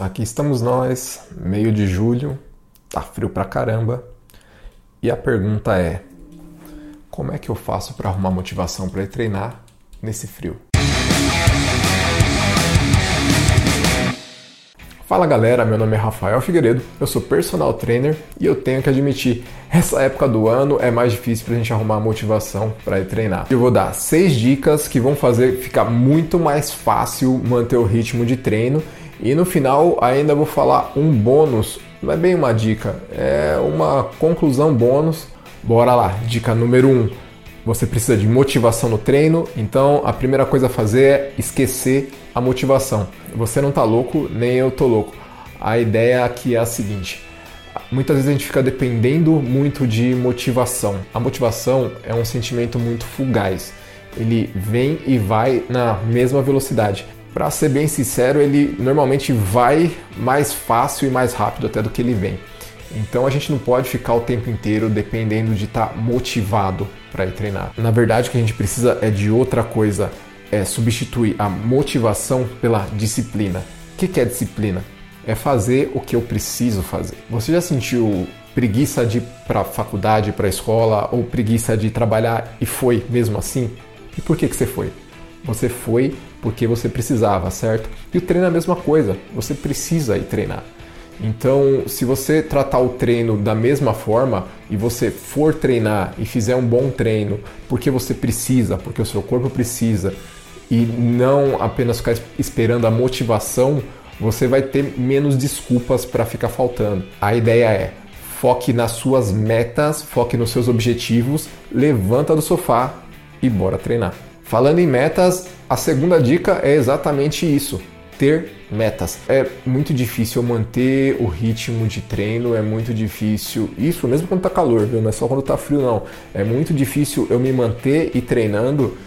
Aqui estamos nós, meio de julho, tá frio pra caramba. E a pergunta é: como é que eu faço para arrumar motivação para treinar nesse frio? Fala galera, meu nome é Rafael Figueiredo, eu sou personal trainer e eu tenho que admitir, essa época do ano é mais difícil pra gente arrumar motivação para ir treinar. Eu vou dar seis dicas que vão fazer ficar muito mais fácil manter o ritmo de treino e no final ainda vou falar um bônus, não é bem uma dica, é uma conclusão bônus. Bora lá, dica número um. Você precisa de motivação no treino, então a primeira coisa a fazer é esquecer a motivação. Você não tá louco, nem eu tô louco. A ideia aqui é a seguinte: muitas vezes a gente fica dependendo muito de motivação. A motivação é um sentimento muito fugaz. Ele vem e vai na mesma velocidade. Para ser bem sincero, ele normalmente vai mais fácil e mais rápido até do que ele vem. Então a gente não pode ficar o tempo inteiro dependendo de estar tá motivado para ir treinar. Na verdade, o que a gente precisa é de outra coisa, é substituir a motivação pela disciplina. O que é disciplina? É fazer o que eu preciso fazer. Você já sentiu preguiça de ir para faculdade, para escola, ou preguiça de trabalhar e foi mesmo assim? E por que, que você foi? Você foi porque você precisava, certo? E o treino é a mesma coisa, você precisa ir treinar. Então, se você tratar o treino da mesma forma e você for treinar e fizer um bom treino porque você precisa, porque o seu corpo precisa, e não apenas ficar esperando a motivação, você vai ter menos desculpas para ficar faltando. A ideia é foque nas suas metas, foque nos seus objetivos, levanta do sofá e bora treinar. Falando em metas, a segunda dica é exatamente isso: ter metas. É muito difícil manter o ritmo de treino, é muito difícil. Isso mesmo quando tá calor, viu? Não é só quando tá frio, não. É muito difícil eu me manter e treinando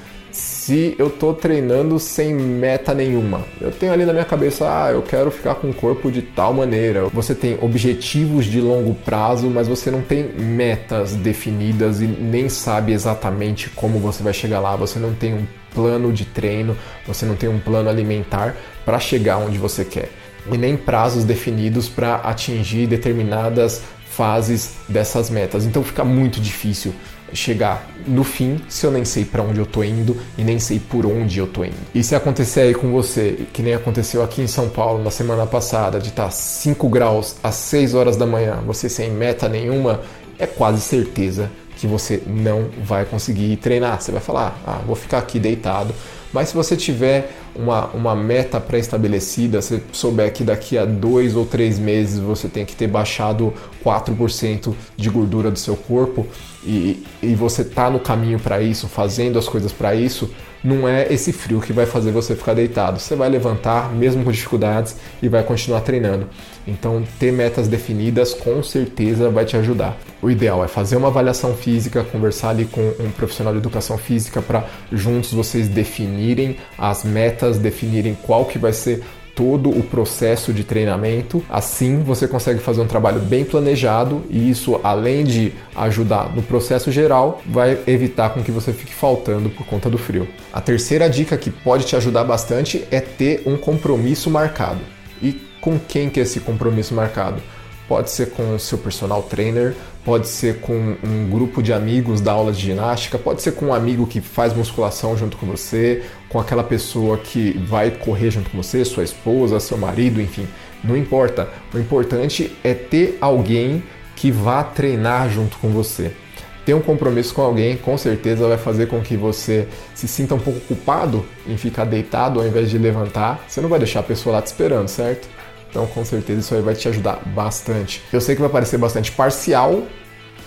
se eu tô treinando sem meta nenhuma. Eu tenho ali na minha cabeça, ah, eu quero ficar com o corpo de tal maneira. Você tem objetivos de longo prazo, mas você não tem metas definidas e nem sabe exatamente como você vai chegar lá. Você não tem um plano de treino, você não tem um plano alimentar para chegar onde você quer. E nem prazos definidos para atingir determinadas fases dessas metas. Então fica muito difícil chegar no fim se eu nem sei para onde eu tô indo e nem sei por onde eu tô indo. E se acontecer aí com você, que nem aconteceu aqui em São Paulo na semana passada, de estar tá 5 graus às 6 horas da manhã, você sem meta nenhuma, é quase certeza que você não vai conseguir treinar. Você vai falar, ah, vou ficar aqui deitado. Mas se você tiver uma, uma meta pré-estabelecida, se souber que daqui a dois ou três meses você tem que ter baixado 4% de gordura do seu corpo e, e você está no caminho para isso, fazendo as coisas para isso, não é esse frio que vai fazer você ficar deitado. Você vai levantar, mesmo com dificuldades, e vai continuar treinando. Então, ter metas definidas com certeza vai te ajudar. O ideal é fazer uma avaliação física, conversar ali com um profissional de educação física para juntos vocês definirem as metas, definirem qual que vai ser todo o processo de treinamento. Assim, você consegue fazer um trabalho bem planejado e isso, além de ajudar no processo geral, vai evitar com que você fique faltando por conta do frio. A terceira dica que pode te ajudar bastante é ter um compromisso marcado. E com quem que é esse compromisso marcado? Pode ser com o seu personal trainer, pode ser com um grupo de amigos da aula de ginástica, pode ser com um amigo que faz musculação junto com você, com aquela pessoa que vai correr junto com você, sua esposa, seu marido, enfim, não importa. O importante é ter alguém que vá treinar junto com você. Ter um compromisso com alguém com certeza vai fazer com que você se sinta um pouco culpado em ficar deitado ao invés de levantar. Você não vai deixar a pessoa lá te esperando, certo? Então, com certeza, isso aí vai te ajudar bastante. Eu sei que vai parecer bastante parcial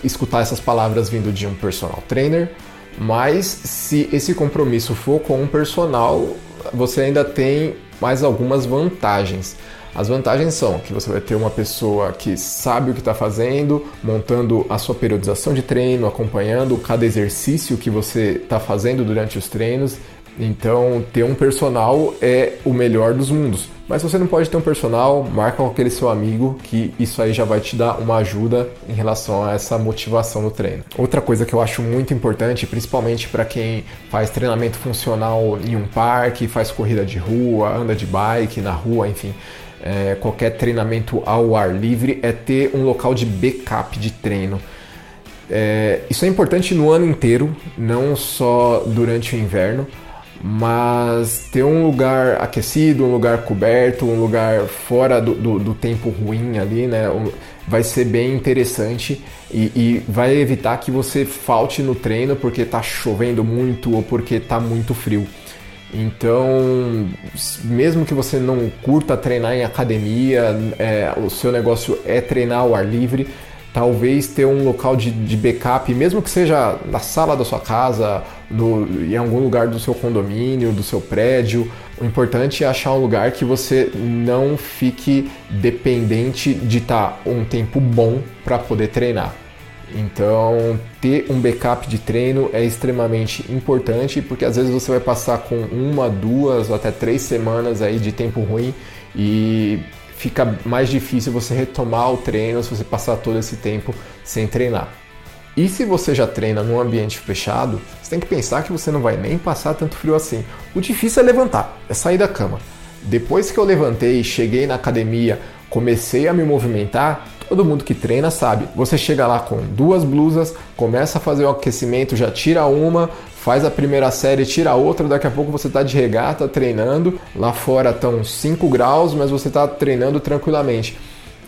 escutar essas palavras vindo de um personal trainer, mas se esse compromisso for com um personal, você ainda tem mais algumas vantagens. As vantagens são que você vai ter uma pessoa que sabe o que está fazendo, montando a sua periodização de treino, acompanhando cada exercício que você está fazendo durante os treinos. Então, ter um personal é o melhor dos mundos. Mas você não pode ter um personal, marca com aquele seu amigo que isso aí já vai te dar uma ajuda em relação a essa motivação no treino. Outra coisa que eu acho muito importante, principalmente para quem faz treinamento funcional em um parque, faz corrida de rua, anda de bike na rua, enfim, é, qualquer treinamento ao ar livre é ter um local de backup de treino. É, isso é importante no ano inteiro, não só durante o inverno, mas ter um lugar aquecido, um lugar coberto, um lugar fora do, do, do tempo ruim ali, né? Vai ser bem interessante e, e, vai evitar que você falte no treino porque tá chovendo muito ou porque tá muito frio. Então, mesmo que você não curta treinar em academia, é, o seu negócio é treinar ao ar livre, talvez ter um local de, de backup, mesmo que seja na sala da sua casa, no, em algum lugar do seu condomínio, do seu prédio. O importante é achar um lugar que você não fique dependente de estar um tempo bom para poder treinar. Então, ter um backup de treino é extremamente importante, porque às vezes você vai passar com uma, duas ou até três semanas aí de tempo ruim e fica mais difícil você retomar o treino se você passar todo esse tempo sem treinar. E se você já treina num ambiente fechado, você tem que pensar que você não vai nem passar tanto frio assim. O difícil é levantar, é sair da cama. Depois que eu levantei, cheguei na academia, comecei a me movimentar, Todo mundo que treina sabe. Você chega lá com duas blusas, começa a fazer o aquecimento, já tira uma, faz a primeira série, tira a outra, daqui a pouco você está de regata treinando. Lá fora estão 5 graus, mas você está treinando tranquilamente.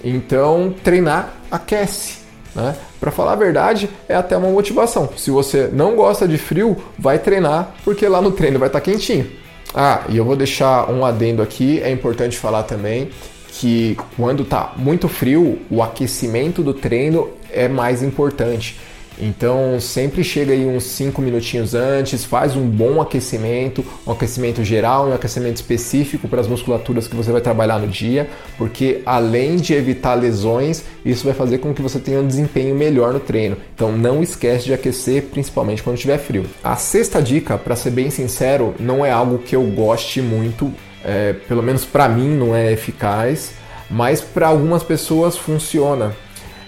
Então, treinar aquece. Né? Para falar a verdade, é até uma motivação. Se você não gosta de frio, vai treinar, porque lá no treino vai estar tá quentinho. Ah, e eu vou deixar um adendo aqui, é importante falar também que quando tá muito frio, o aquecimento do treino é mais importante. Então sempre chega aí uns 5 minutinhos antes, faz um bom aquecimento, um aquecimento geral e um aquecimento específico para as musculaturas que você vai trabalhar no dia, porque além de evitar lesões, isso vai fazer com que você tenha um desempenho melhor no treino. Então não esquece de aquecer, principalmente quando estiver frio. A sexta dica, para ser bem sincero, não é algo que eu goste muito é, pelo menos para mim não é eficaz, mas para algumas pessoas funciona.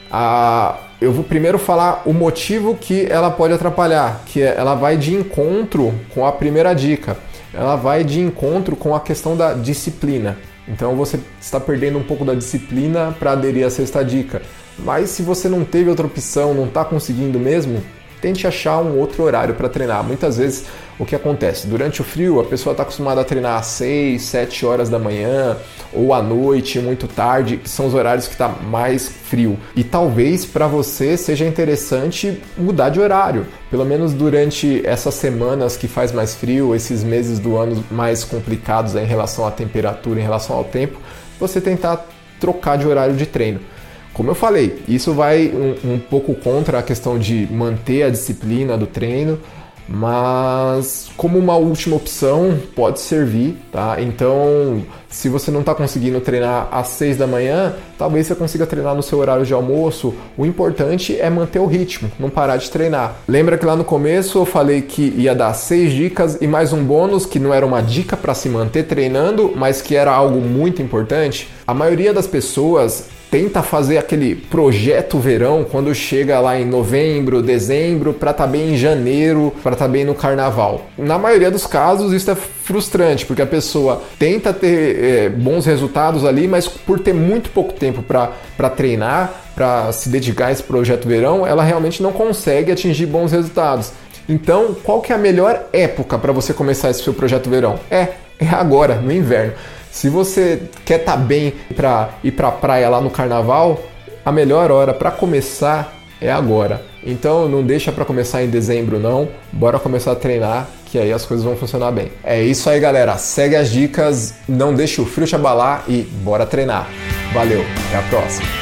Ah, eu vou primeiro falar o motivo que ela pode atrapalhar, que é, ela vai de encontro com a primeira dica. Ela vai de encontro com a questão da disciplina. Então você está perdendo um pouco da disciplina para aderir à sexta dica. Mas se você não teve outra opção, não está conseguindo mesmo, tente achar um outro horário para treinar. Muitas vezes o que acontece? Durante o frio, a pessoa está acostumada a treinar às 6, 7 horas da manhã ou à noite, muito tarde, que são os horários que está mais frio. E talvez para você seja interessante mudar de horário. Pelo menos durante essas semanas que faz mais frio, esses meses do ano mais complicados em relação à temperatura, em relação ao tempo, você tentar trocar de horário de treino. Como eu falei, isso vai um, um pouco contra a questão de manter a disciplina do treino, mas como uma última opção pode servir, tá? Então, se você não está conseguindo treinar às 6 da manhã, talvez você consiga treinar no seu horário de almoço. O importante é manter o ritmo, não parar de treinar. Lembra que lá no começo eu falei que ia dar 6 dicas e mais um bônus que não era uma dica para se manter treinando, mas que era algo muito importante? A maioria das pessoas tenta fazer aquele projeto verão quando chega lá em novembro, dezembro, para estar tá bem em janeiro, para estar tá bem no carnaval. Na maioria dos casos, isso é frustrante, porque a pessoa tenta ter é, bons resultados ali, mas por ter muito pouco tempo para treinar, para se dedicar a esse projeto verão, ela realmente não consegue atingir bons resultados. Então, qual que é a melhor época para você começar esse seu projeto verão? É, é agora, no inverno. Se você quer estar tá bem para ir para praia lá no carnaval, a melhor hora para começar é agora. Então não deixa para começar em dezembro não, bora começar a treinar que aí as coisas vão funcionar bem. É isso aí, galera. Segue as dicas, não deixe o frio te abalar e bora treinar. Valeu, até a próxima.